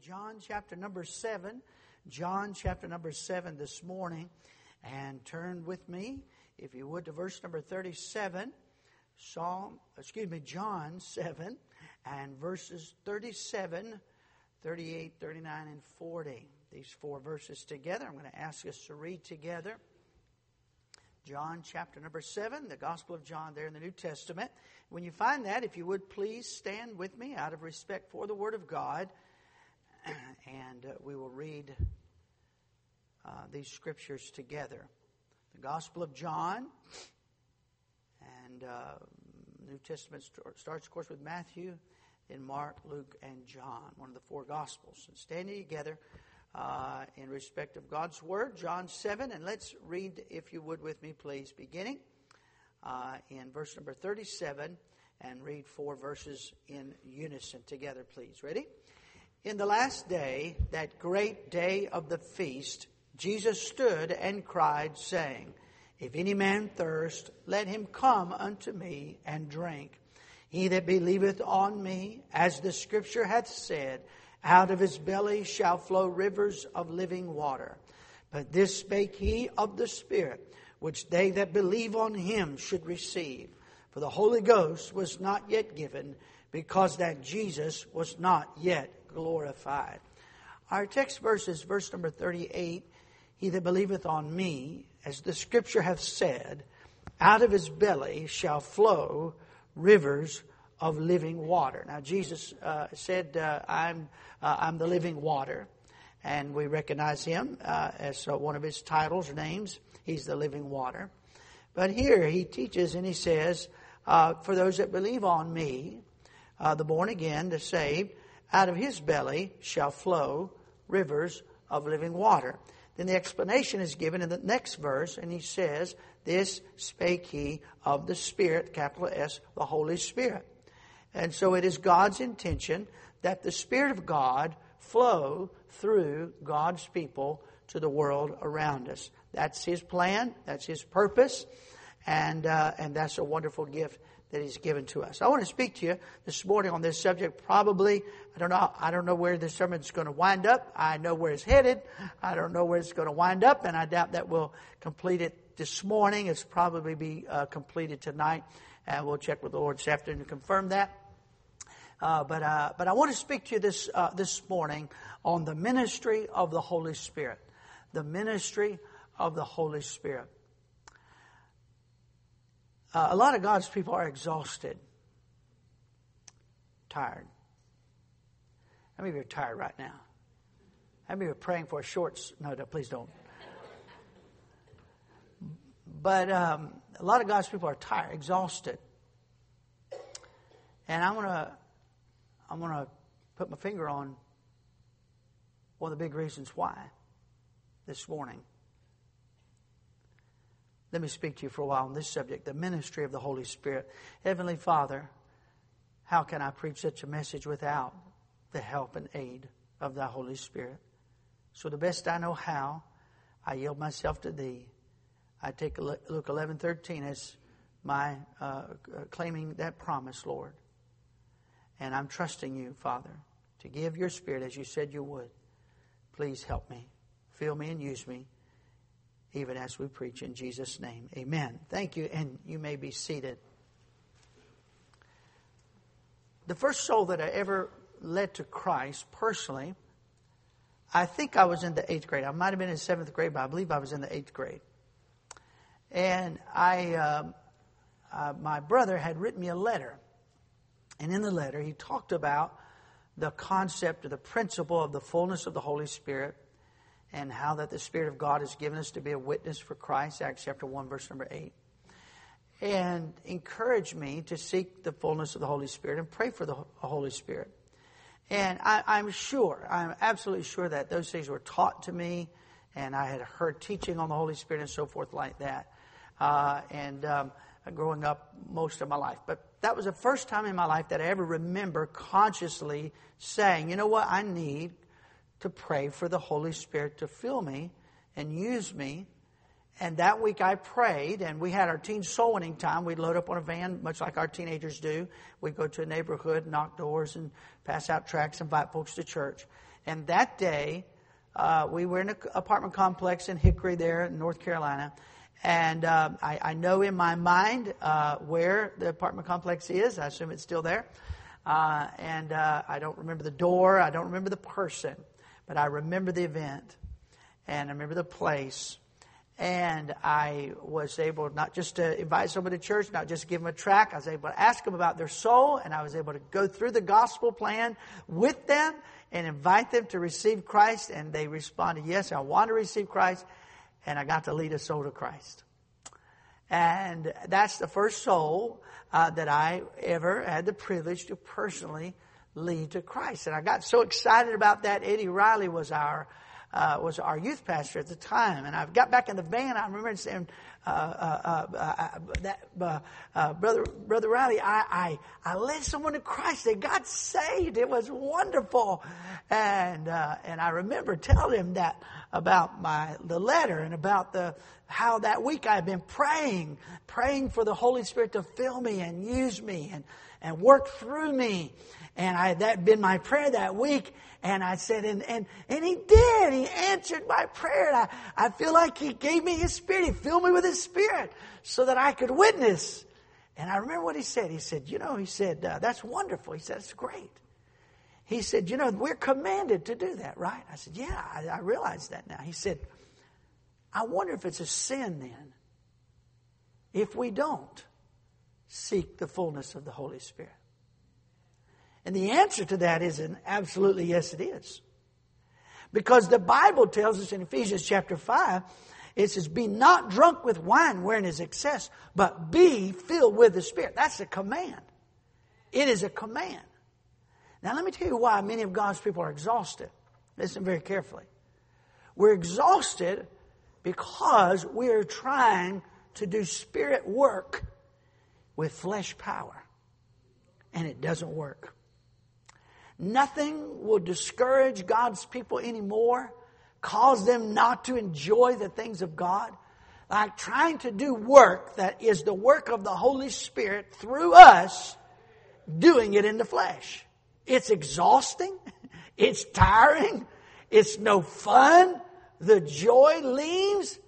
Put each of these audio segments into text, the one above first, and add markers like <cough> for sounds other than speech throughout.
John chapter number 7. John chapter number 7 this morning. And turn with me, if you would, to verse number 37. Psalm, excuse me, John <laughs> 7 and verses 37, 38, 39, and 40. These four verses together. I'm going to ask us to read together. John chapter number 7, the Gospel of John there in the New Testament. When you find that, if you would please stand with me out of respect for the Word of God, and uh, we will read uh, these scriptures together. The Gospel of John, and uh, New Testament starts, of course, with Matthew, then Mark, Luke, and John, one of the four Gospels. And standing together, uh, in respect of God's Word, John 7. And let's read, if you would, with me, please, beginning uh, in verse number 37 and read four verses in unison together, please. Ready? In the last day, that great day of the feast, Jesus stood and cried, saying, If any man thirst, let him come unto me and drink. He that believeth on me, as the scripture hath said, out of his belly shall flow rivers of living water. But this spake he of the Spirit, which they that believe on him should receive. For the Holy Ghost was not yet given, because that Jesus was not yet glorified. Our text verse is verse number 38. He that believeth on me, as the scripture hath said, out of his belly shall flow rivers of living water. Now, Jesus uh, said, uh, I'm, uh, I'm the living water. And we recognize him uh, as uh, one of his titles names. He's the living water. But here he teaches and he says, uh, For those that believe on me, the born again, the saved, out of his belly shall flow rivers of living water. Then the explanation is given in the next verse, and he says, This spake he of the Spirit, capital S, the Holy Spirit. And so it is God's intention that the Spirit of God flow through God's people to the world around us. That's His plan, that's His purpose, and, uh, and that's a wonderful gift that He's given to us. I want to speak to you this morning on this subject. Probably, I don't know, I don't know where this sermon is going to wind up. I know where it's headed. I don't know where it's going to wind up, and I doubt that we'll complete it this morning. It's probably be uh, completed tonight, and we'll check with the Lord this afternoon to confirm that. Uh, but, uh, but I want to speak to you this, uh, this morning on the ministry of the Holy Spirit. The ministry of the Holy Spirit. Uh, a lot of God's people are exhausted, tired. How many of you are tired right now? How many of you are praying for a short? No, no please don't. But um, a lot of God's people are tired, exhausted. And I'm gonna, I'm to put my finger on one of the big reasons why this morning. Let me speak to you for a while on this subject the ministry of the Holy Spirit. Heavenly Father, how can I preach such a message without the help and aid of thy Holy Spirit? So, the best I know how, I yield myself to thee. I take Luke 11 13 as my uh, claiming that promise, Lord. And I'm trusting you, Father, to give your Spirit as you said you would. Please help me. Fill me and use me, even as we preach in Jesus' name. Amen. Thank you, and you may be seated. The first soul that I ever led to Christ personally, I think I was in the eighth grade. I might have been in seventh grade, but I believe I was in the eighth grade. And I, um, uh, my brother had written me a letter and in the letter, he talked about the concept or the principle of the fullness of the Holy Spirit and how that the Spirit of God has given us to be a witness for Christ, Acts chapter 1, verse number 8. And encourage me to seek the fullness of the Holy Spirit and pray for the Holy Spirit. And I, am sure, I'm absolutely sure that those things were taught to me, and I had heard teaching on the Holy Spirit and so forth like that. Uh, and um, growing up most of my life. But that was the first time in my life that I ever remember consciously saying, you know what, I need to pray for the Holy Spirit to fill me and use me and that week I prayed, and we had our teen soul winning time. We'd load up on a van, much like our teenagers do. We'd go to a neighborhood, knock doors, and pass out tracts, and invite folks to church. And that day, uh, we were in an apartment complex in Hickory, there in North Carolina. And uh, I, I, know in my mind uh, where the apartment complex is. I assume it's still there. Uh, and uh, I don't remember the door. I don't remember the person. But I remember the event. And I remember the place and I was able not just to invite someone to church, not just give them a track. I was able to ask them about their soul, and I was able to go through the gospel plan with them and invite them to receive Christ. And they responded, "Yes, I want to receive Christ," and I got to lead a soul to Christ. And that's the first soul uh, that I ever had the privilege to personally lead to Christ. And I got so excited about that. Eddie Riley was our uh, was our youth pastor at the time. And I got back in the van. I remember saying, uh, uh, uh, uh that, uh, brother, brother Riley, I, I, I led someone to Christ. They got saved. It was wonderful. And, and I remember telling him that about my, the letter and about the, how that week I had been praying, praying for the Holy Spirit to fill me and use me and, and work through me. And I, that had been my prayer that week. And I said, and, and, and he did. He answered my prayer. And I, I feel like he gave me his spirit. He filled me with his spirit so that I could witness. And I remember what he said. He said, you know, he said, uh, that's wonderful. He said, it's great. He said, you know, we're commanded to do that, right? I said, yeah, I, I realize that now. He said, I wonder if it's a sin then if we don't seek the fullness of the Holy Spirit. And the answer to that is an absolutely yes, it is. Because the Bible tells us in Ephesians chapter 5, it says, Be not drunk with wine wherein is excess, but be filled with the Spirit. That's a command. It is a command. Now, let me tell you why many of God's people are exhausted. Listen very carefully. We're exhausted because we are trying to do spirit work with flesh power, and it doesn't work. Nothing will discourage God's people anymore, cause them not to enjoy the things of God, like trying to do work that is the work of the Holy Spirit through us, doing it in the flesh. It's exhausting. <laughs> It's tiring. It's no fun. The joy leaves.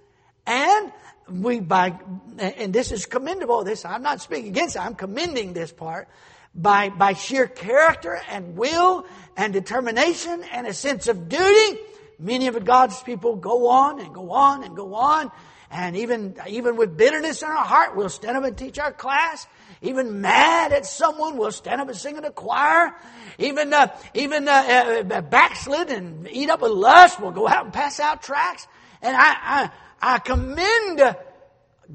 And we by, and this is commendable. This, I'm not speaking against it. I'm commending this part by, by sheer character and will and determination and a sense of duty. Many of God's people go on and go on and go on. And even, even with bitterness in our heart, we'll stand up and teach our class. Even mad at someone, we'll stand up and sing in the choir. Even, uh, even uh, uh, backslid and eat up with lust, we'll go out and pass out tracts. And I, I, I commend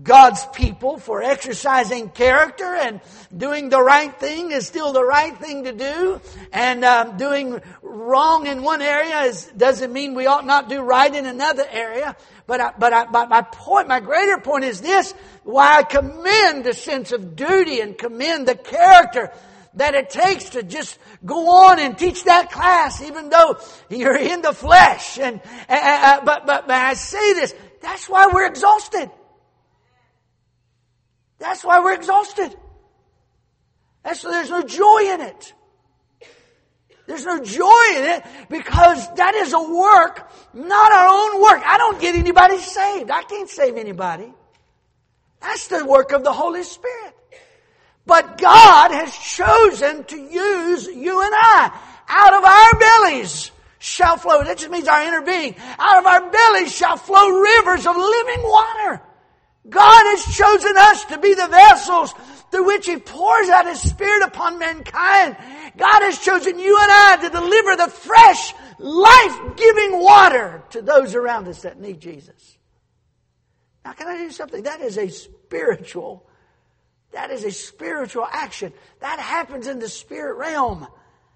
God's people for exercising character and doing the right thing is still the right thing to do. And um, doing wrong in one area is, doesn't mean we ought not do right in another area. But, I, but, I, my point, my greater point is this, why I commend the sense of duty and commend the character that it takes to just go on and teach that class, even though you're in the flesh. And, uh, uh, but, but, but I say this, that's why we're exhausted. That's why we're exhausted. That's why there's no joy in it. There's no joy in it because that is a work, not our own work. I don't get anybody saved. I can't save anybody. That's the work of the Holy Spirit. But God has chosen to use you and I. Out of our bellies shall flow. That just means our inner being. Out of our bellies shall flow rivers of living water. God has chosen us to be the vessels through which He pours out His Spirit upon mankind. God has chosen you and I to deliver the fresh, life-giving water to those around us that need Jesus. Now, can I do something? That is a spiritual, that is a spiritual action. That happens in the spirit realm.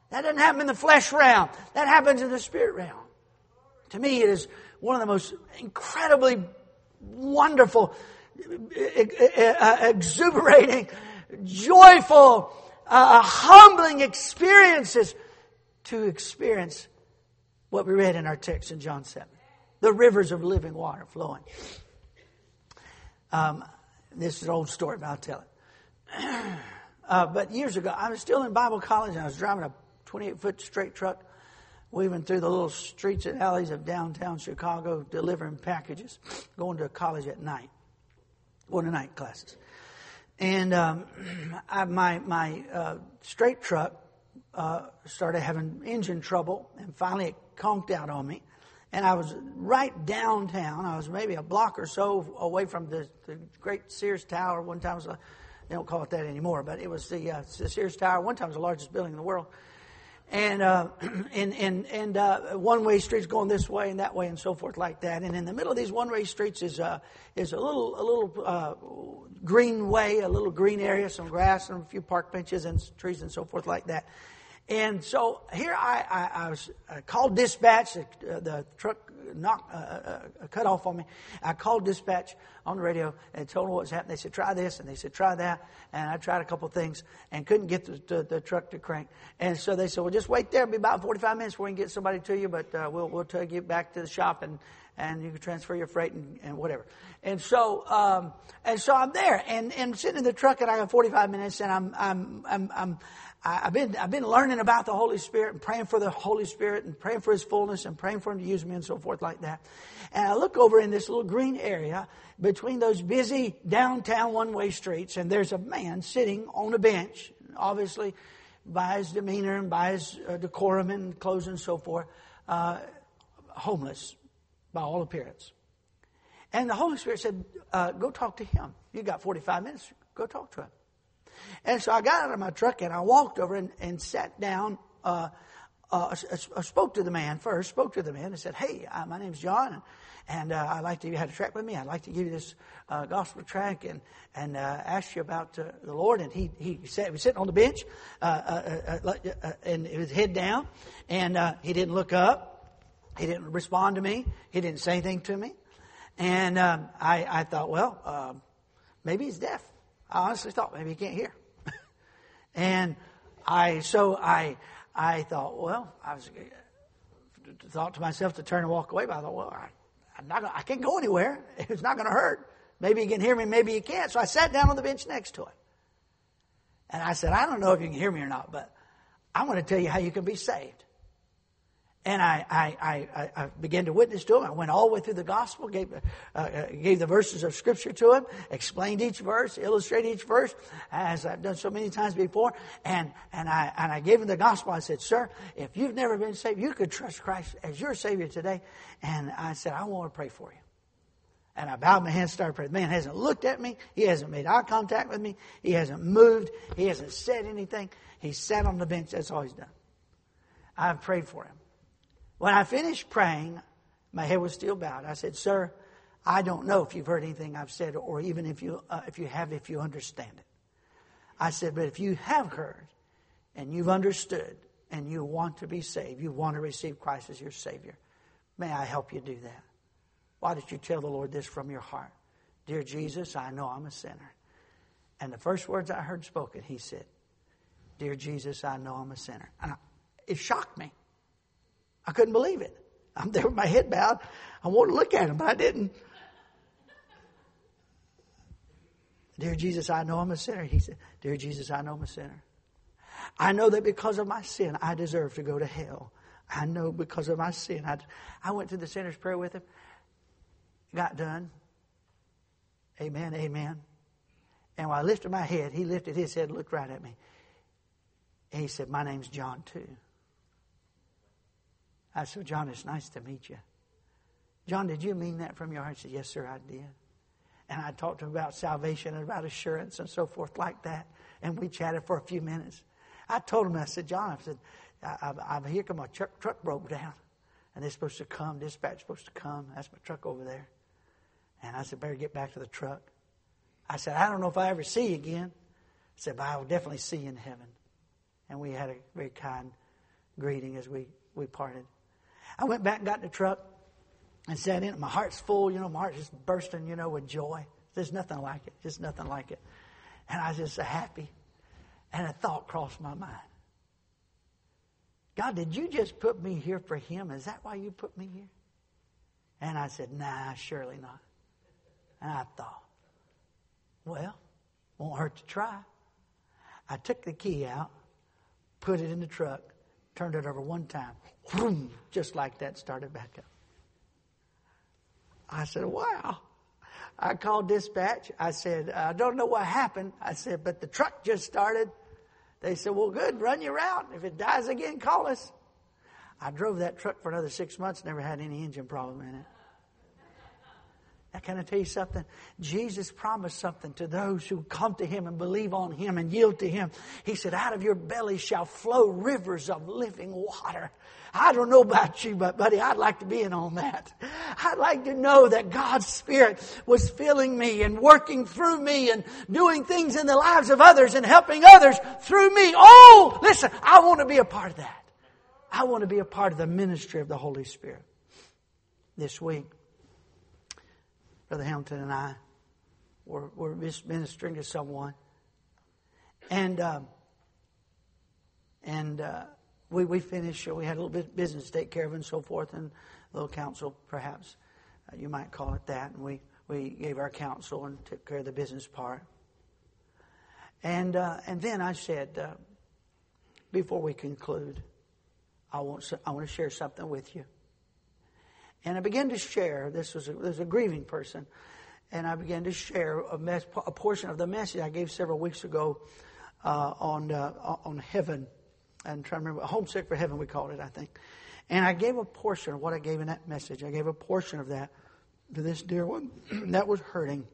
That doesn't happen in the flesh realm. That happens in the spirit realm. To me, it is one of the most incredibly wonderful exuberating, joyful, uh, humbling experiences to experience what we read in our text in John 7. The rivers of living water flowing. Um, this is an old story, but I'll tell it. <clears throat> Uh, but years ago, I was still in Bible college and I was driving a 28 foot straight truck, weaving through the little streets and alleys of downtown Chicago, delivering packages, going to college at night, going to night classes. And um, <clears throat> I, my, my uh, straight truck uh, started having engine trouble, and finally it conked out on me. And I was right downtown. I was maybe a block or so away from the, the great Sears Tower. One time was a they don't call it that anymore, but it was the, uh, the Sears Tower. One time was the largest building in the world. And, uh, <clears throat> and, and, and uh, one way streets going this way and that way and so forth like that. And in the middle of these one way streets is, uh, is a little, a little uh, green way, a little green area, some grass and a few park benches and trees and so forth like that. And so here I, I, I was I called dispatch. The, the truck knocked, uh, uh, uh, cut off on me. I called dispatch on the radio and told them what was happening. They said, try this, and they said, try that. And I tried a couple of things and couldn't get the, the, the truck to crank. And so they said, well, just wait there. It'll be about 45 minutes before we can get somebody to you, but uh, we'll, we'll take you back to the shop and, and you can transfer your freight and, and whatever. And so, um, and so I'm there and, and sitting in the truck and I got 45 minutes and I'm, I'm, I'm, I'm I've been, I've been learning about the Holy Spirit and praying for the Holy Spirit and praying for His fullness and praying for Him to use me and so forth like that. And I look over in this little green area between those busy downtown one-way streets and there's a man sitting on a bench, obviously by his demeanor and by his uh, decorum and clothes and so forth, uh, homeless by all appearance. And the Holy Spirit said, uh, go talk to him. You got 45 minutes. Go talk to him. And so I got out of my truck and I walked over and, and sat down. Uh, uh, I, spoke to the man first, spoke to the man and said, Hey, uh, my name's John, and, and uh, I'd like to, you had a track with me. I'd like to give you this uh, gospel track and, and uh, ask you about uh, the Lord. And he, he, sat, he was sitting on the bench and his head down, and he didn't look up. He didn't respond to me. He didn't say anything to me. And um, I, I thought, well, um, maybe he's deaf. I honestly thought maybe he can't hear. <laughs> and I, so I, I thought, well, I was, thought to myself to turn and walk away, but I thought, well, I, I'm not gonna, I can't go anywhere. <laughs> It's not going to hurt. Maybe he can hear me, maybe he can't. So I sat down on the bench next to him. And I said, I don't know if you can hear me or not, but I want to tell you how you can be saved. And I, I, I, I, began to witness to him. I went all the way through the gospel, gave, uh, uh, gave the verses of scripture to him, explained each verse, illustrated each verse, as I've done so many times before. And, and, I, and I gave him the gospel. I said, Sir, if you've never been saved, you could trust Christ as your Savior today. And I said, I want to pray for you. And I bowed my head and started praying. The man hasn't looked at me. He hasn't made eye contact with me. He hasn't moved. He hasn't said anything. He sat on the bench. That's all he's done. I've prayed for him. When I finished praying, my head was still bowed. I said, Sir, I don't know if you've heard anything I've said, or even if you, uh, if you have, if you understand it. I said, But if you have heard and you've understood and you want to be saved, you want to receive Christ as your Savior, may I help you do that? Why don't you tell the Lord this from your heart? Dear Jesus, I know I'm a sinner. And the first words I heard spoken, he said, Dear Jesus, I know I'm a sinner. And it shocked me. I couldn't believe it. I'm there with my head bowed. I wanted to look at him, but I didn't. Dear Jesus, I know I'm a sinner. He said, Dear Jesus, I know I'm a sinner. I know that because of my sin, I deserve to go to hell. I know because of my sin. I, I went to the sinner's prayer with him, got done. Amen, amen. And when I lifted my head, he lifted his head and looked right at me. And he said, My name's John, too. I said, John, it's nice to meet you. John, did you mean that from your heart? He said, Yes, sir, I did. And I talked to him about salvation and about assurance and so forth like that. And we chatted for a few minutes. I told him, I said, John, I said, I, I, I here come my truck, truck broke down. And they're supposed to come, dispatch supposed to come. That's my truck over there. And I said, better get back to the truck. I said, I don't know if I ever see you again. I said, but I will definitely see you in heaven. And we had a very kind greeting as we, we parted. I went back and got in the truck and sat in it. My heart's full, you know, my heart's just bursting, you know, with joy. There's nothing like it, just nothing like it. And I was just so happy. And a thought crossed my mind. God, did you just put me here for him? Is that why you put me here? And I said, nah, surely not. And I thought, Well, won't hurt to try. I took the key out, put it in the truck, turned it over one time, whoom, just like that, started back up. I said, wow. I called dispatch. I said, I don't know what happened. I said, but the truck just started. They said, well, good, run your route. If it dies again, call us. I drove that truck for another six months, never had any engine problem in it. Can I tell you something? Jesus promised something to those who come to Him and believe on Him and yield to Him. He said, out of your belly shall flow rivers of living water. I don't know about you, but buddy, I'd like to be in on that. I'd like to know that God's Spirit was filling me and working through me and doing things in the lives of others and helping others through me. Oh, listen, I want to be a part of that. I want to be a part of the ministry of the Holy Spirit this week. Brother Hamilton and I were, were ministering to someone. And, um, and, uh, we, we finished, we had a little bit of business to take care of and so forth, and a little counsel, perhaps uh, you might call it that. And we, we gave our counsel and took care of the business part. And, uh, and then I said, uh, before we conclude, I want, I want to share something with you. And I began to share, this was a, this was a grieving person, and I began to share a, a portion of the message I gave several weeks ago uh, on, uh, on heaven. I'm trying to remember, Homesick for Heaven, we called it, I think. And I gave a portion of what I gave in that message. I gave a portion of that to this dear one <clears throat> that was hurting.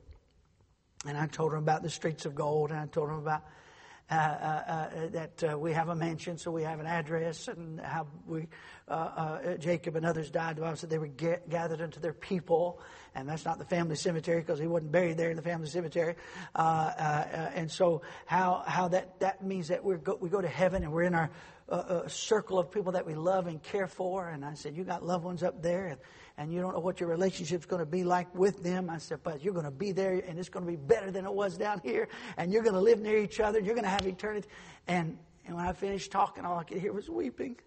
And I told her about the streets of gold, and I told her about Uh, uh, uh, that uh, we have a mansion, so we have an address, and how we, uh, uh, Jacob and others died. The Bible said they were get, gathered into their people, and that's not the family cemetery because he wasn't buried there in the family cemetery. and so, how how that that means that we go we go to heaven and we're in our circle of people that we love and care for. And I said, you got loved ones up there, and and you don't know what your relationship's going to be like with them. I said, but you're going to be there and it's going to be better than it was down here. And you're going to live near each other. And you're going to have eternity. And, and when I finished talking, all I could hear was weeping.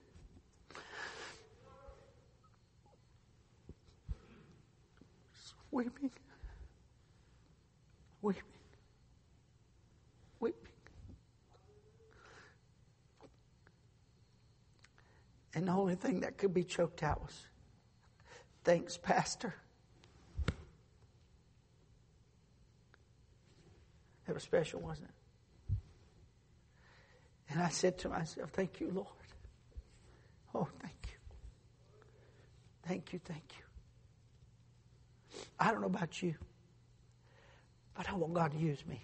Weeping. Weeping. Weeping. And the only thing that could be choked out was Thanks, Pastor. It was special, wasn't it? And I said to myself, Thank you, Lord. Oh, thank you. Thank you, thank you. I don't know about you, but I want God to use me.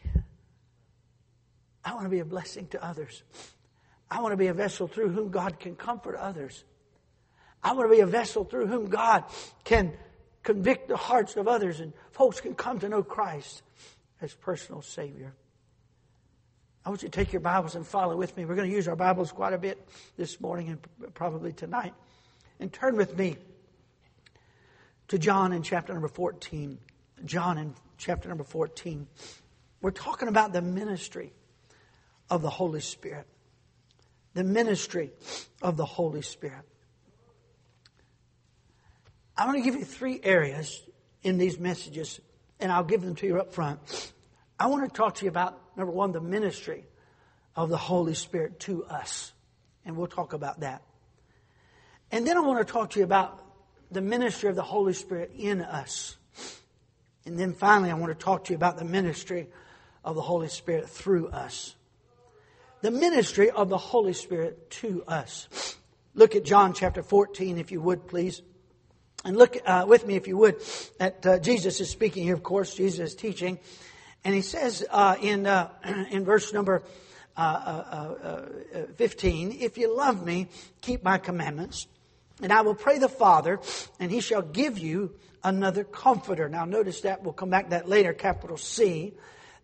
I want to be a blessing to others. I want to be a vessel through whom God can comfort others. I want to be a vessel through whom God can convict the hearts of others and folks can come to know Christ as personal Savior. I want you to take your Bibles and follow with me. We're going to use our Bibles quite a bit this morning and probably tonight. And turn with me to John in chapter number 14. John in chapter number 14. We're talking about the ministry of the Holy Spirit. The ministry of the Holy Spirit. I want to give you three areas in these messages, and I'll give them to you up front. I want to talk to you about, number one, the ministry of the Holy Spirit to us. And we'll talk about that. And then I want to talk to you about the ministry of the Holy Spirit in us. And then finally, I want to talk to you about the ministry of the Holy Spirit through us. The ministry of the Holy Spirit to us. Look at John chapter 14, if you would, please. And look uh, with me, if you would, at uh, Jesus is speaking here, of course, Jesus is teaching. And he says uh, in, uh, <clears throat> in verse number uh, uh, 15, If you love me, keep my commandments, and I will pray the Father, and he shall give you another comforter. Now, notice that. We'll come back to that later, capital C.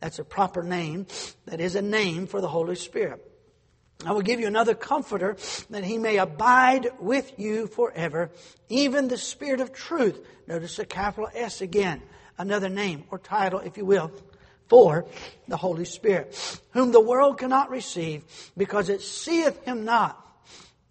That's a proper name. That is a name for the Holy Spirit. I will give you another comforter that he may abide with you forever, even the Spirit of truth. Notice the capital S again, another name or title, if you will, for the Holy Spirit, whom the world cannot receive because it seeth him not,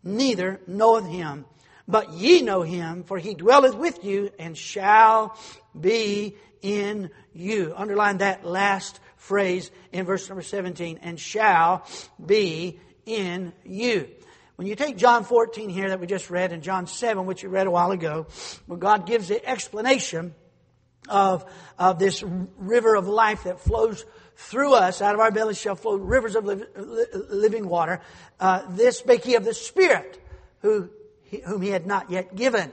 neither knoweth him. But ye know him, for he dwelleth with you and shall be in you. Underline that last phrase in verse number 17, and shall be in you. When you take John 14 here that we just read and John 7, which we read a while ago, where God gives the explanation of, of this river of life that flows through us, out of our bellies shall flow rivers of living water. Uh, this spake he of the Spirit, who, whom he had not yet given.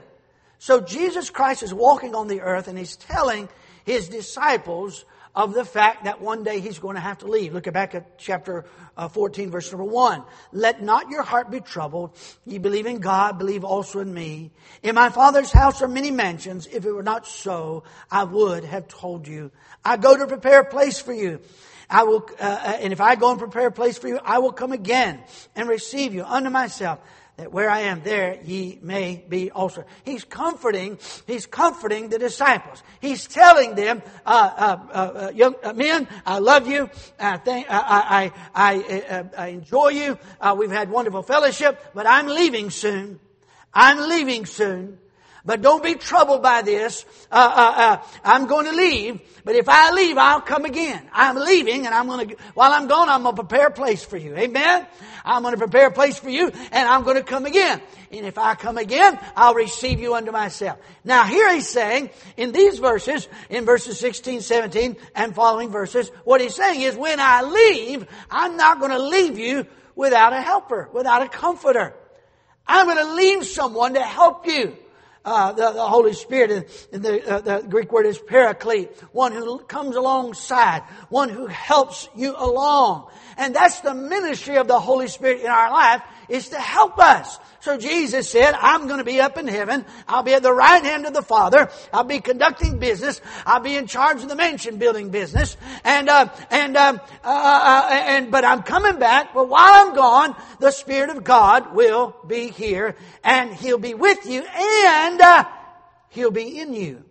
So Jesus Christ is walking on the earth and he's telling his disciples of the fact that one day he's going to have to leave. Look at back at chapter uh, 14, verse number 1. Let not your heart be troubled. Ye believe in God, believe also in me. In my Father's house are many mansions. If it were not so, I would have told you. I go to prepare a place for you. I will, uh, uh and if I go and prepare a place for you, I will come again and receive you unto myself that where I am, there ye may be also. He's comforting, he's comforting the disciples. He's telling them, uh, uh, uh, uh young uh, men, I love you. I, think, I, I, I, uh, I enjoy you. we've had wonderful fellowship, but I'm leaving soon. I'm leaving soon. But don't be troubled by this. Uh, uh, uh, I'm going to leave, but if I leave, I'll come again. I'm leaving, and I'm going to. While I'm gone, I'm going to prepare a place for you. Amen. I'm going to prepare a place for you, and I'm going to come again. And if I come again, I'll receive you unto myself. Now, here he's saying in these verses, in verses 16, 17, and following verses, what he's saying is, when I leave, I'm not going to leave you without a helper, without a comforter. I'm going to leave someone to help you uh, the, the, Holy Spirit, and the, uh, the Greek word is paraclete, one who comes alongside, one who helps you along. And that's the ministry of the Holy Spirit in our life, is to help us. So Jesus said, I'm going to be up in heaven. I'll be at the right hand of the Father. I'll be conducting business. I'll be in charge of the mansion building business. And, uh, and, um, uh, uh, uh, and, but I'm coming back. But while I'm gone, the Spirit of God will be here and He'll be with you and, uh, He'll be in you.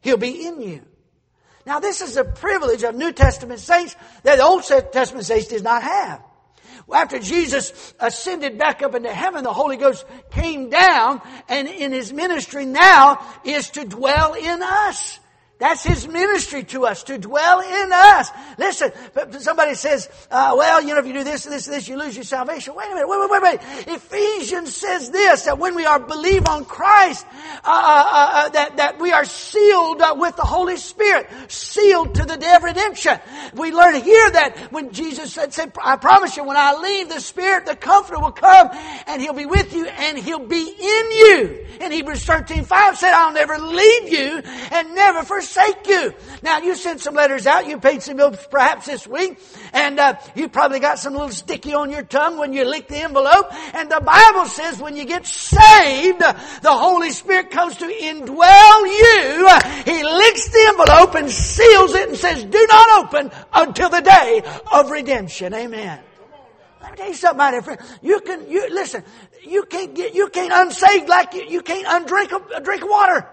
He'll be in you. Now this is a privilege of New Testament saints that the Old Testament saints did not have. After Jesus ascended back up into heaven, the Holy Ghost came down and in His ministry now is to dwell in us. That's His ministry to us, to dwell in us. Listen, somebody says, uh, well, you know, if you do this and this and this, you lose your salvation. Wait a minute, wait, wait, wait, wait. Ephesians says this, that when we are believe on Christ, uh, uh, uh, uh that, that we are sealed with the Holy Spirit, sealed to the day of redemption. We learn here that when Jesus said, said, I promise you, when I leave the Spirit, the Comforter will come and He'll be with you and He'll be in you. In Hebrews 13, 5 said, I'll never leave you and never forsake forsake you. Now you sent some letters out. You paid some bills perhaps this week, and uh, you probably got some little sticky on your tongue when you lick the envelope. And the Bible says when you get saved, the Holy Spirit comes to indwell you. He licks the envelope and seals it and says, "Do not open until the day of redemption." Amen. Let me tell you something, my dear friend. You can, you, listen, you can't get, you can't unsaved like you, you can't undrink a, a drink of water.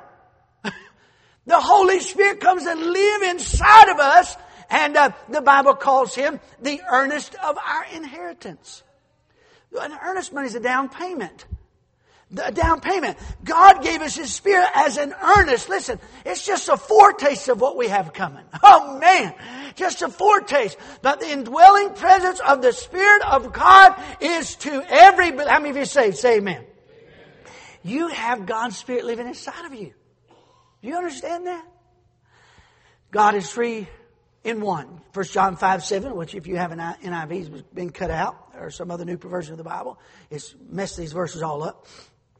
The Holy Spirit comes and live inside of us, and uh, the Bible calls him the earnest of our inheritance. An earnest money is a down payment. The down payment. God gave us His Spirit as an earnest. Listen, it's just a foretaste of what we have coming. <laughs> Oh man, just a foretaste. But the indwelling presence of the Spirit of God is to every, how many of you saved? Say amen. amen. You have God's Spirit living inside of you. Do you understand that? God is three in one. 1 John 5, 7, which if you have an NIV has been cut out, or some other new version of the Bible, it's messed these verses all up,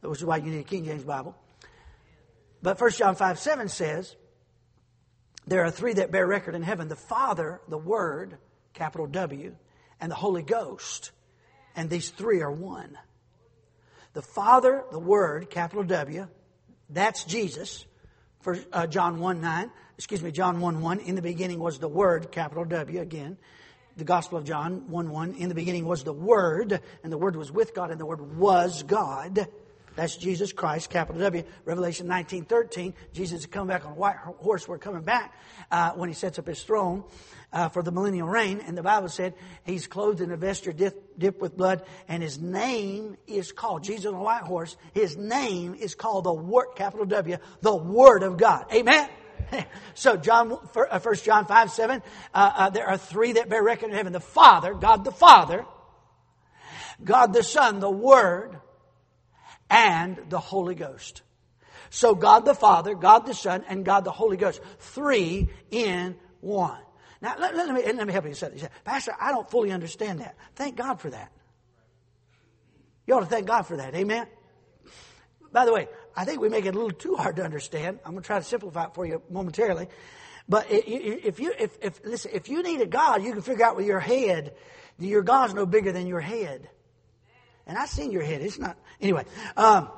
which is why you need a King James Bible. But 1 John 5, 7 says, there are three that bear record in heaven the Father, the Word, capital W, and the Holy Ghost. And these three are one. The Father, the Word, capital W, that's Jesus. For uh, John 1 9, excuse me, John 1 1, in the beginning was the Word, capital W again. The Gospel of John 1 1, in the beginning was the Word, and the Word was with God, and the Word was God. That's Jesus Christ, capital W. Revelation 19, 13, Jesus is coming back on a white horse. We're coming back uh, when he sets up his throne uh, for the millennial reign. And the Bible said he's clothed in a vesture dipped, with blood, and his name is called, Jesus on a white horse, his name is called the Word, capital W, the Word of God. Amen? <laughs> so John, uh, First John 5, 7, uh, uh, there are three that bear record in heaven. The Father, God the Father, God the Son, the Word, and the Holy Ghost. So God the Father, God the Son, and God the Holy Ghost. Three in one. Now, let, let, me, let me help you say this. Pastor, I don't fully understand that. Thank God for that. You ought to thank God for that. Amen? By the way, I think we make it a little too hard to understand. I'm going to try to simplify it for you momentarily. But if you, if, if, listen, if you need a God, you can figure out with your head that your God's no bigger than your head. And I've seen your head. It's not, anyway. Um,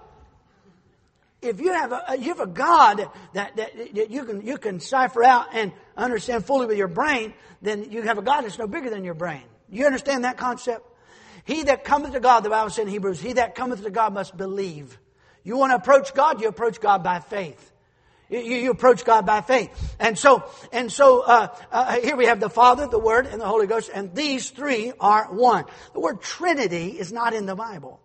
if you have a, you have a God that, that, that, you can, you can cipher out and understand fully with your brain, then you have a God that's no bigger than your brain. You understand that concept? He that cometh to God, the Bible says in Hebrews, he that cometh to God must believe. You want to approach God, you approach God by faith. You, you approach God by faith. And so, and so, uh, uh, here we have the Father, the Word, and the Holy Ghost, and these three are one. The word Trinity is not in the Bible.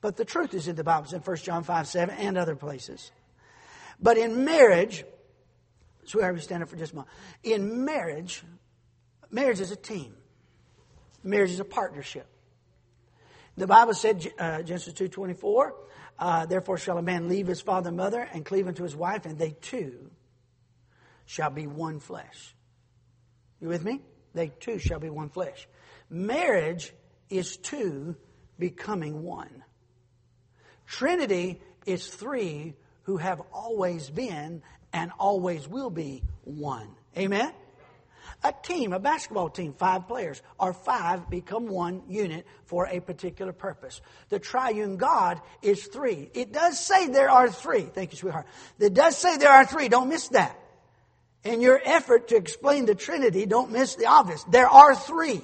But the truth is in the Bible. It's in 1 John 5, 7 and other places. But in marriage, swear we stand up for just a moment. In marriage, marriage is a team. Marriage is a partnership. The Bible said, uh, Genesis 2, 24, uh, therefore shall a man leave his father and mother and cleave unto his wife, and they two shall be one flesh. You with me? They two shall be one flesh. Marriage is two becoming one. Trinity is three who have always been and always will be one. Amen? A team, a basketball team, five players, or five become one unit for a particular purpose. The triune God is three. It does say there are three. Thank you, sweetheart. It does say there are three. Don't miss that. In your effort to explain the Trinity, don't miss the obvious. There are three.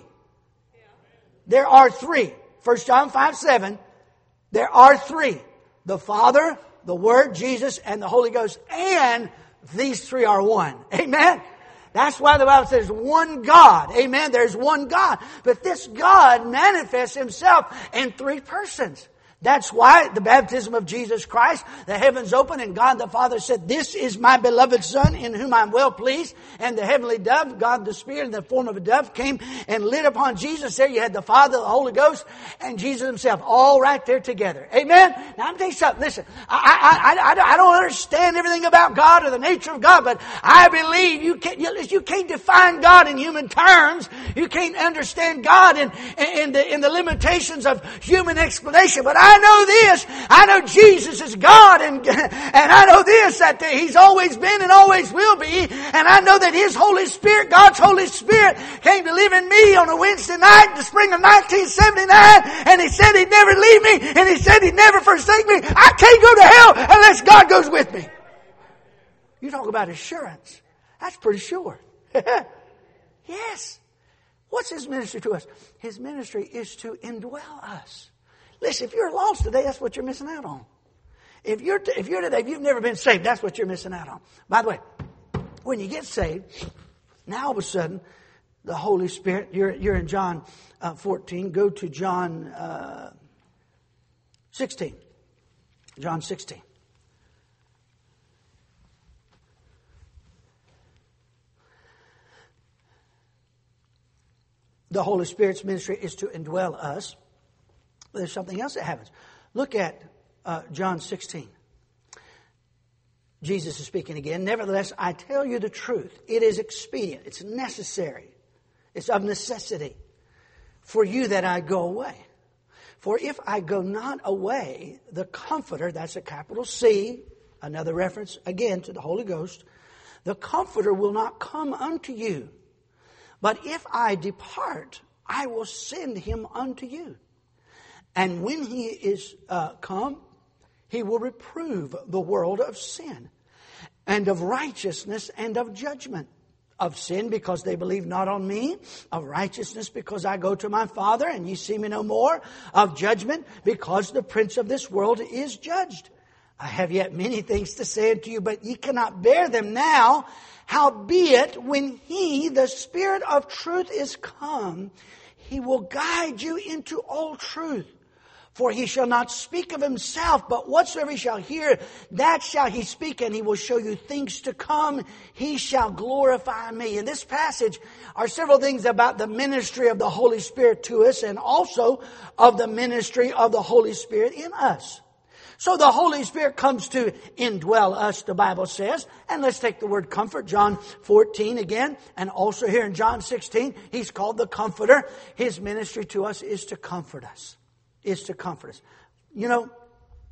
There are three. 1 John 5 7 there are three. The Father, the Word, Jesus, and the Holy Ghost. And these three are one. Amen? That's why the Bible says one God. Amen? There's one God. But this God manifests himself in three persons. That's why the baptism of Jesus Christ, the heavens opened and God the Father said, this is my beloved Son in whom I'm well pleased. And the heavenly dove, God the Spirit in the form of a dove came and lit upon Jesus. There you had the Father, the Holy Ghost, and Jesus himself all right there together. Amen? Now I'm telling you something. Listen, I, I, I, I don't understand everything about God or the nature of God, but I believe you can't, you can't define God in human terms. You can't understand God in, in, the, in the limitations of human explanation, but I I know this. I know Jesus is God and, <laughs> and I know this, that He's always been and always will be. And I know that His Holy Spirit, God's Holy Spirit, came to live in me on a Wednesday night in the spring of 1979 and He said He'd never leave me and He said He'd never forsake me. I can't go to hell unless God goes with me. You talk about assurance. That's pretty sure. <laughs> yes. What's His ministry to us? His ministry is to indwell us. Listen, if you're lost today, that's what you're missing out on. If you're, if you're today, if you've never been saved, that's what you're missing out on. By the way, when you get saved, now all of a sudden, the Holy Spirit, you're, you're in John uh, 14, go to John uh, 16. John 16. The Holy Spirit's ministry is to indwell us there's something else that happens. Look at uh, John 16. Jesus is speaking again. Nevertheless, I tell you the truth. It is expedient. It's necessary. It's of necessity for you that I go away. For if I go not away, the Comforter, that's a capital C, another reference again to the Holy Ghost, the Comforter will not come unto you. But if I depart, I will send him unto you. And when he is uh, come, he will reprove the world of sin and of righteousness and of judgment. Of sin because they believe not on me, of righteousness because I go to my Father and ye see me no more, of judgment because the prince of this world is judged. I have yet many things to say unto you, but ye cannot bear them now. Howbeit, when he, the Spirit of truth, is come, he will guide you into all truth. For he shall not speak of himself, but whatsoever he shall hear, that shall he speak, and he will show you things to come. He shall glorify me. In this passage are several things about the ministry of the Holy Spirit to us, and also of the ministry of the Holy Spirit in us. So the Holy Spirit comes to indwell us, the Bible says. And let's take the word comfort, John 14 again, and also here in John 16, he's called the Comforter. His ministry to us is to comfort us is to comfort us. You know,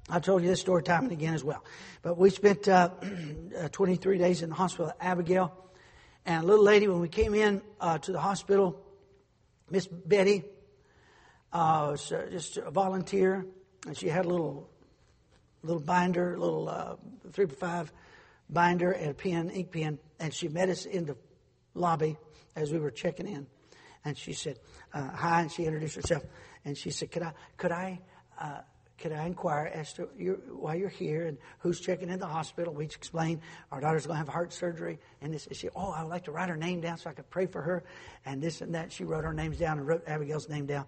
I told you this story time and again as well. But we spent uh, <clears throat> uh 23 days in the hospital at Abigail. And a little lady, when we came in uh, to the hospital, Miss Betty uh, was uh, just a volunteer. And she had a little little binder, little uh, three by five binder and a pen, ink pen. And she met us in the lobby as we were checking in. And she said, hi, and she introduced herself. And she said, "Could I, could I, uh, could I inquire as to your, why you're here and who's checking in the hospital?" We explained our daughter's going to have heart surgery, and this. She, oh, I would like to write her name down so I could pray for her, and this and that. She wrote our names down and wrote Abigail's name down,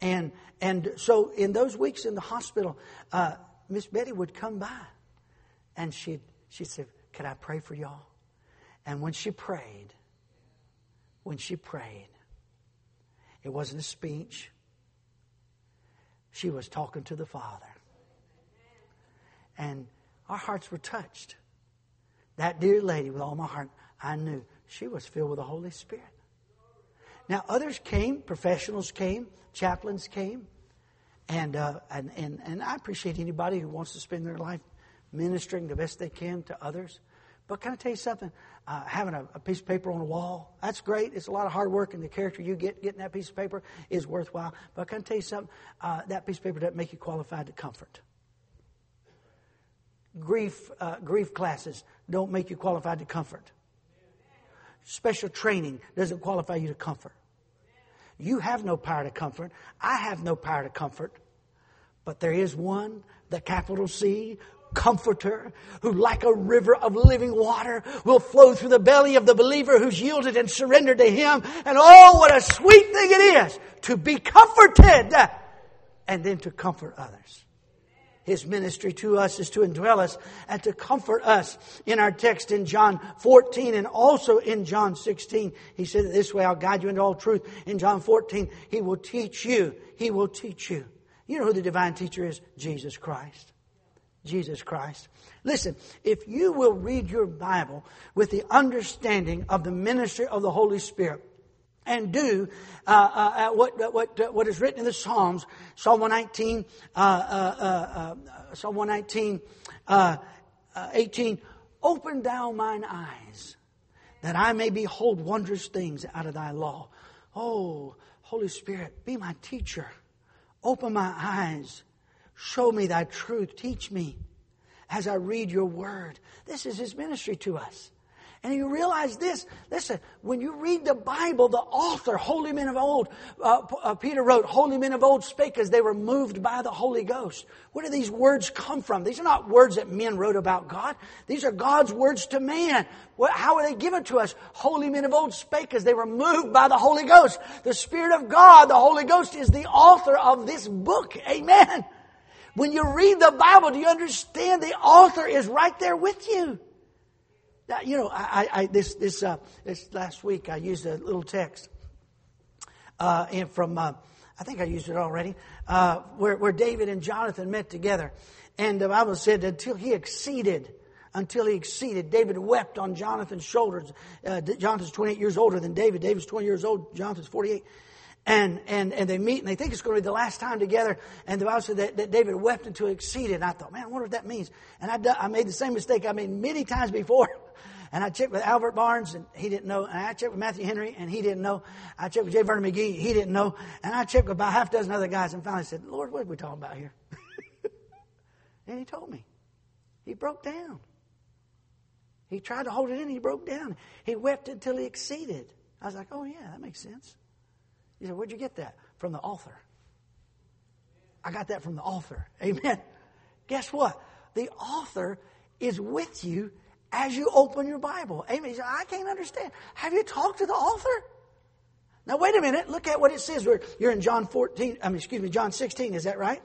and and so in those weeks in the hospital, uh, Miss Betty would come by, and she'd she said, "Could I pray for y'all?" And when she prayed, when she prayed, it wasn't a speech. She was talking to the Father. And our hearts were touched. That dear lady, with all my heart, I knew she was filled with the Holy Spirit. Now, others came, professionals came, chaplains came, and, uh, and, and, and I appreciate anybody who wants to spend their life ministering the best they can to others. But can I tell you something? Uh, having a, a, piece of paper on a wall, that's great. It's a lot of hard work, and the character you get getting that piece of paper is worthwhile. But I can tell you something? Uh, that piece of paper doesn't make you qualified to comfort. Grief, uh, grief classes don't make you qualified to comfort. Special training doesn't qualify you to comfort. You have no power to comfort. I have no power to comfort. But there is one, the capital C, comforter who like a river of living water will flow through the belly of the believer who's yielded and surrendered to him. And oh, what a sweet thing it is to be comforted and then to comfort others. His ministry to us is to indwell us and to comfort us. In our text in John 14 and also in John 16, he said this way, I'll guide you into all truth. In John 14, he will teach you. He will teach you. You know who the divine teacher is? Jesus Christ. Jesus Christ. Listen, if you will read your Bible with the understanding of the ministry of the Holy Spirit, and do uh, uh, uh what, what, uh, what is written in the Psalms, Psalm 119, uh, uh, Psalm 119, 18, open thou mine eyes, that I may behold wondrous things out of thy law. Oh, Holy Spirit, be my teacher. Open my eyes Show me thy truth. Teach me as I read your word. This is his ministry to us. And you realize this. Listen, when you read the Bible, the author, holy men of old, uh, uh, Peter wrote, holy men of old spake as they were moved by the Holy Ghost. Where do these words come from? These are not words that men wrote about God. These are God's words to man. How are they given to us? Holy men of old spake as they were moved by the Holy Ghost. The Spirit of God, the Holy Ghost is the author of this book. Amen. When you read the Bible, do you understand the author is right there with you? Now, you know, I, I this this uh, this last week I used a little text uh, and from uh, I think I used it already uh, where where David and Jonathan met together, and the Bible said until he exceeded until he exceeded. David wept on Jonathan's shoulders. Uh, Jonathan's 28 years older than David. David's 20 years old. Jonathan's 48 and, and, and they meet and they think it's going to be the last time together. And the Bible said that, that David wept until he exceeded. And I thought, man, I wonder what that means. And I, I made the same mistake I made many times before. <laughs> And I checked with Albert Barnes, and he didn't know. And I checked with Matthew Henry, and he didn't know. I checked with J. Vernon McGee, he didn't know. And I checked with about half a dozen other guys, and finally said, Lord, what are we talking about here? <laughs> and he told me. He broke down. He tried to hold it in, he broke down. He wept until he exceeded. I was like, oh, yeah, that makes sense. You say, where'd you get that? From the author. I got that from the author. Amen. <laughs> Guess what? The author is with you as you open your Bible. Amen. I can't understand. Have you talked to the author? Now wait a minute. Look at what it says. You're in John 14. I mean, excuse me, John 16. Is that right?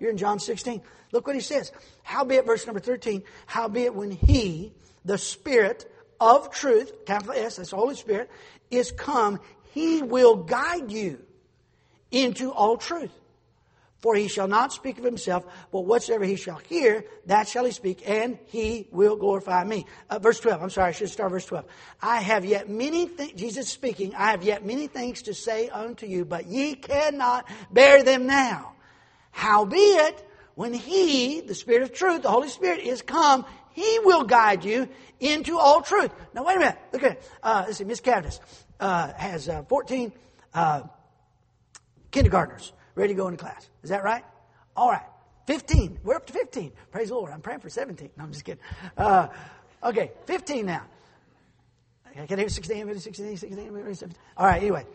You're in John 16. Look what he says. Howbeit, verse number 13, howbeit when he, the Spirit of truth, capital S, that's the Holy Spirit, is come, he will guide you into all truth. For he shall not speak of himself, but whatsoever he shall hear, that shall he speak, and he will glorify me. Uh, verse 12, I'm sorry, I should start verse 12. I have yet many things, Jesus speaking, I have yet many things to say unto you, but ye cannot bear them now. Howbeit, when he, the Spirit of truth, the Holy Spirit, is come, he will guide you into all truth. Now, wait a minute. Look at it. Uh, let's see, Miss Cavness uh, has uh, 14 uh, kindergartners ready to go into class. Is that right? All right. 15. We're up to 15. Praise the Lord. I'm praying for 17. No, I'm just kidding. Uh, okay, 15 now. I can hear 16, 16, 16, 17? All right, anyway.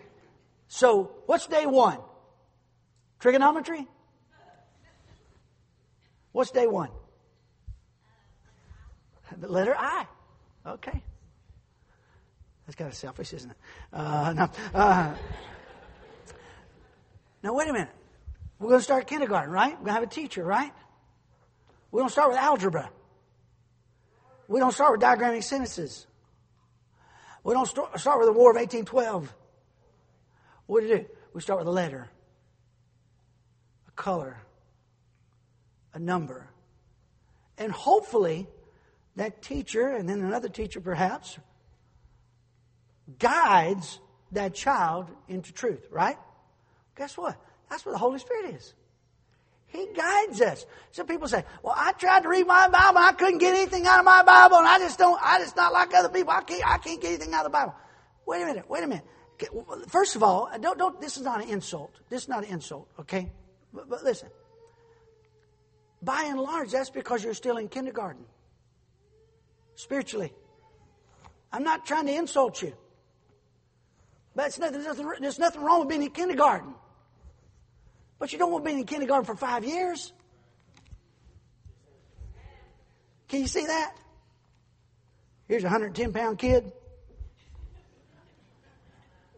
So, what's day one? Trigonometry? What's day one? The letter I. Okay. That's kind of selfish, isn't it? Uh. Uh, now, wait a minute. We're going to start kindergarten, right? We're going to have a teacher, right? We don't start with algebra. We don't start with diagramming sentences. We don't start with the War of 1812. What do we do? We start with a letter, a color, a number. And hopefully, that teacher, and then another teacher perhaps, guides that child into truth, right? Guess what? That's what the Holy Spirit is. He guides us. Some people say, "Well, I tried to read my Bible, I couldn't get anything out of my Bible, and I just don't. I just not like other people. I can't. I can't get anything out of the Bible." Wait a minute. Wait a minute. First of all, don't don't. This is not an insult. This is not an insult. Okay, but, but listen. By and large, that's because you're still in kindergarten. Spiritually, I'm not trying to insult you. But nothing, there's, nothing, there's nothing wrong with being in kindergarten. But you don't want to be in kindergarten for five years. Can you see that? Here's a 110 pound kid.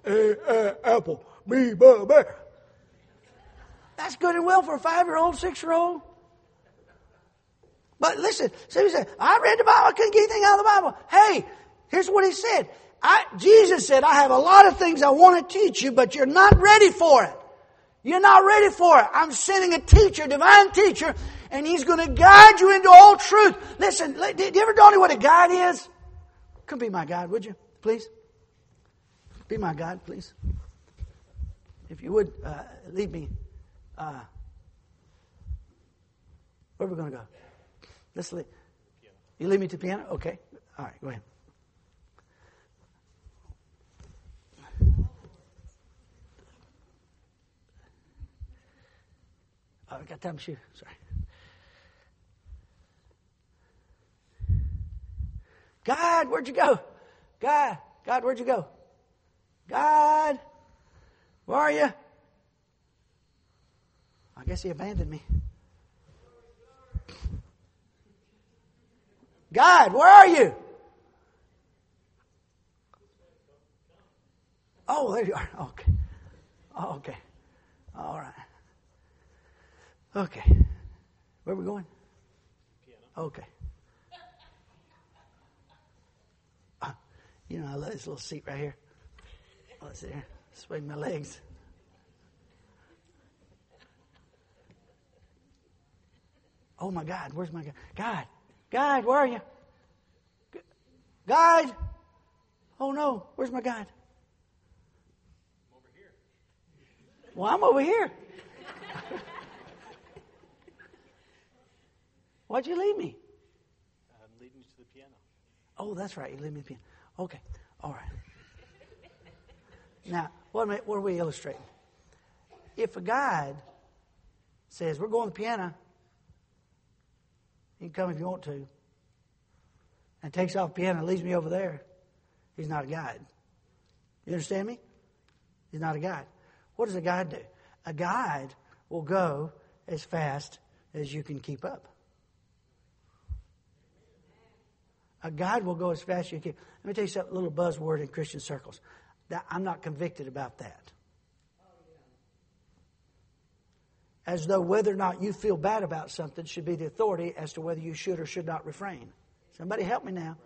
A, a, apple, me, bear. That's good and well for a five year old, six year old. But listen, somebody said, I read the Bible, I couldn't get anything out of the Bible. Hey, here's what he said. I, Jesus said, I have a lot of things I want to teach you, but you're not ready for it. You're not ready for it. I'm sending a teacher, divine teacher, and he's going to guide you into all truth. Listen, did you ever know what a guide is? Come be my guide, would you? Please? Be my guide, please. If you would, uh, lead me. Uh, where are we going to go? Let's lead. You lead me to piano? Okay. All right, go ahead. Oh, I got to shoot. Sorry. God, where'd you go? God, God, where'd you go? God, where are you? I guess he abandoned me. God, where are you? Oh, there you are. Okay. Oh, okay. All right. Okay. Where are we going? Piano. Okay. Uh, you know, I love this little seat right here. Let's see here. Swing my legs. Oh my God, where's my God? God, God, where are you? God! Oh no, where's my God? I'm over here. Well, I'm over here. Why'd you leave me? Uh, I'm leading you to the piano. Oh, that's right. You leave me to the piano. Okay. All right. now, what, I, what are we illustrating? If a guide says, We're going to the piano, you can come if you want to, and takes off the piano and leaves me over there, he's not a guide. You understand me? He's not a guide. What does a guide do? A guide will go as fast as you can keep up. Guide will go as fast as you can. Let me tell you something, a little buzzword in Christian circles. That I'm not convicted about that. as though whether or not you feel bad about something should be the authority as to whether you should or should not refrain. Somebody help me now.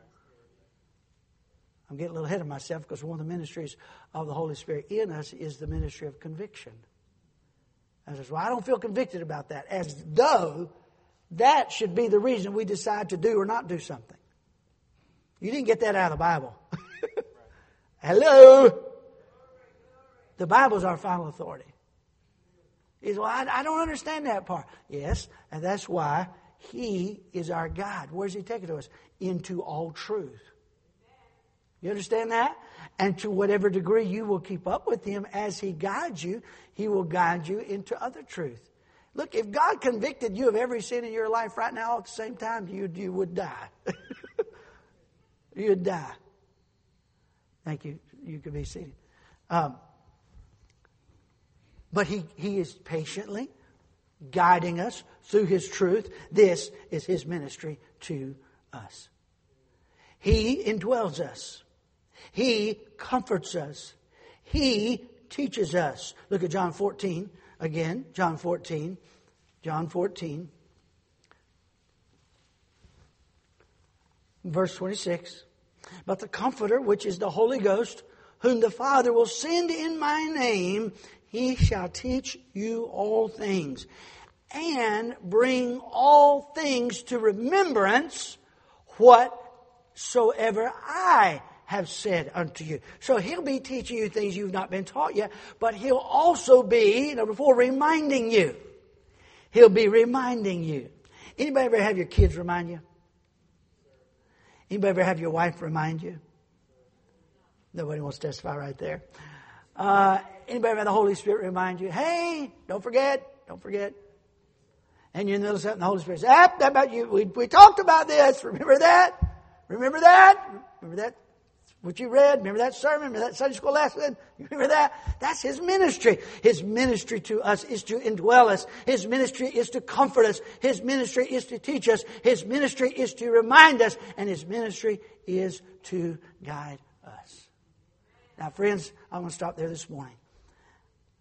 I'm getting a little ahead of myself because one of the ministries of the Holy Spirit in us is the ministry of conviction. I says, well, I don't feel convicted about that, as though that should be the reason we decide to do or not do something. You didn't get that out of the Bible. <laughs> Hello? The Bible's our final authority. Is well, I, I don't understand that part. Yes, and that's why He is our guide. Where's He taking us? Into all truth. You understand that? And to whatever degree you will keep up with Him as He guides you, He will guide you into other truth. Look, if God convicted you of every sin in your life right now at the same time, you, you would die. <laughs> You'd die. Thank you. You can be seated. Um, but he, he is patiently guiding us through His truth. This is His ministry to us. He indwells us. He comforts us. He teaches us. Look at John 14 again. John 14. John 14. Verse 26. But the Comforter, which is the Holy Ghost, whom the Father will send in my name, he shall teach you all things and bring all things to remembrance whatsoever I have said unto you. So he'll be teaching you things you've not been taught yet, but he'll also be, number four, reminding you. He'll be reminding you. Anybody ever have your kids remind you? Anybody ever have your wife remind you? Nobody wants to testify right there. Uh, anybody ever have the Holy Spirit remind you, hey, don't forget, don't forget. And you're in the middle of something, the Holy Spirit says, ah, that about you. We, we talked about this. Remember that? Remember that? Remember that? What you read? Remember that sermon? Remember that Sunday school lesson? <laughs> You remember that? That's His ministry. His ministry to us is to indwell us. His ministry is to comfort us. His ministry is to teach us. His ministry is to remind us. And His ministry is to guide us. Now, friends, I'm going to stop there this morning.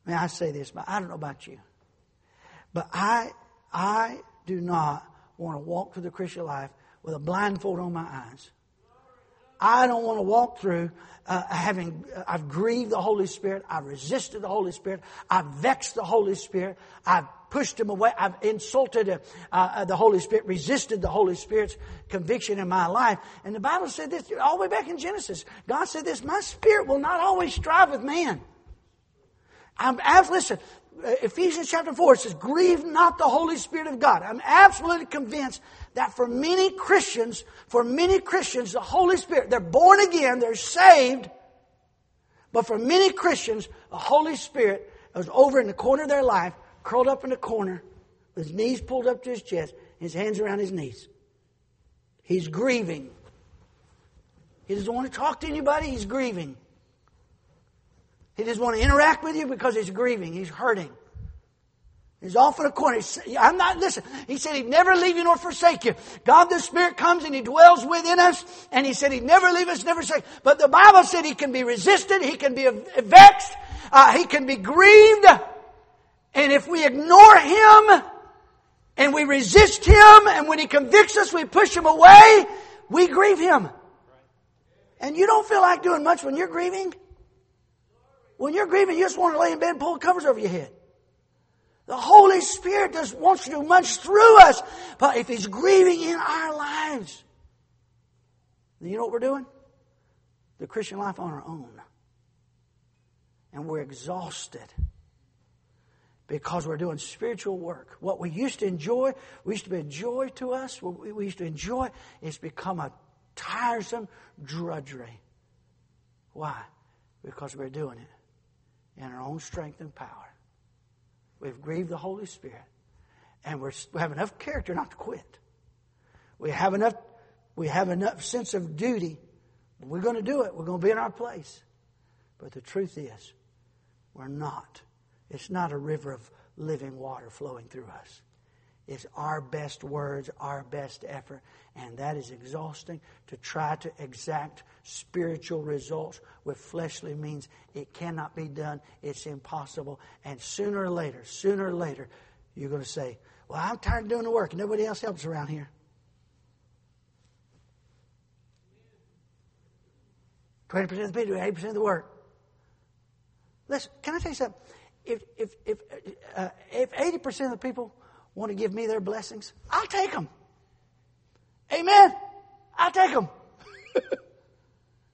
May I say this, but I don't know about you. But I, I do not want to walk through the Christian life with a blindfold on my eyes. I don't want to walk through uh, having, uh, I've grieved the Holy Spirit. I've resisted the Holy Spirit. I've vexed the Holy Spirit. I've pushed him away. I've insulted uh, uh, the Holy Spirit, resisted the Holy Spirit's conviction in my life. And the Bible said this all the way back in Genesis. God said this, my spirit will not always strive with man. I'm, listen, uh, Ephesians chapter 4 it says, grieve not the Holy Spirit of God. I'm absolutely convinced that for many Christians, for many Christians, the Holy Spirit, they're born again, they're saved, but for many Christians, the Holy Spirit was over in the corner of their life, curled up in the corner, with his knees pulled up to his chest, his hands around his knees. He's grieving. He doesn't want to talk to anybody, he's grieving. He doesn't want to interact with you because he's grieving, he's hurting. He's off in a corner. I'm not, listen, he said he'd never leave you nor forsake you. God the Spirit comes and he dwells within us, and he said he'd never leave us, never forsake. But the Bible said he can be resisted, he can be vexed, uh, he can be grieved, and if we ignore him, and we resist him, and when he convicts us, we push him away, we grieve him. And you don't feel like doing much when you're grieving. When you're grieving, you just want to lay in bed and pull covers over your head. The Holy Spirit just wants to do much through us. But if He's grieving in our lives, then you know what we're doing? The Christian life on our own. And we're exhausted because we're doing spiritual work. What we used to enjoy, we used to be a joy to us, what we used to enjoy, it's become a tiresome drudgery. Why? Because we're doing it in our own strength and power. We've grieved the Holy Spirit. And we have enough character not to quit. We have enough, we have enough sense of duty. We're going to do it. We're going to be in our place. But the truth is, we're not. It's not a river of living water flowing through us. It's our best words, our best effort, and that is exhausting to try to exact spiritual results with fleshly means. It cannot be done. It's impossible. And sooner or later, sooner or later, You're going to say, Well, I'm tired of doing the work nobody else helps around here. 20% of the people do 80% of the work. Listen, can I tell you something? If, if, if, uh, if 80% of the people want to give me their blessings, I'll take them. Amen. I'll take them.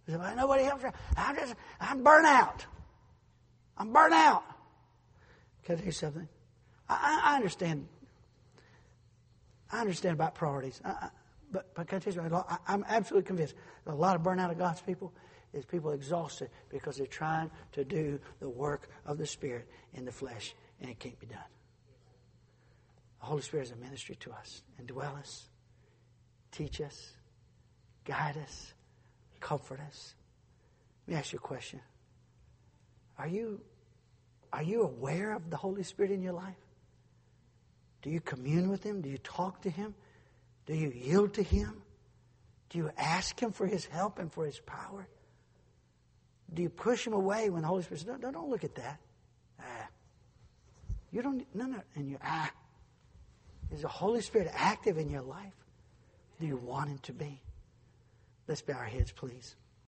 Nobody helps. I'm just, I'm burnt out. I'm burnt out. Can I tell you something? I, I understand. I understand about priorities. I, I, but, but can I tell you something? I'm absolutely convinced a lot of burnout of God's people is people exhausted because they're trying to do the work of the Spirit in the flesh, and it can't be done. The Holy Spirit is a ministry to us, and dwell us, teach us, guide us, comfort us. Let me ask you a question. Are you, are you aware of the Holy Spirit in your life? Do you commune with Him? Do you talk to Him? Do you yield to Him? Do you ask Him for His help and for His power? Do you push him away when the Holy Spirit says, no, don't look at that? Ah. You don't, no, no. And you, ah. Is the Holy Spirit active in your life? Do you want him to be? Let's bow our heads, please.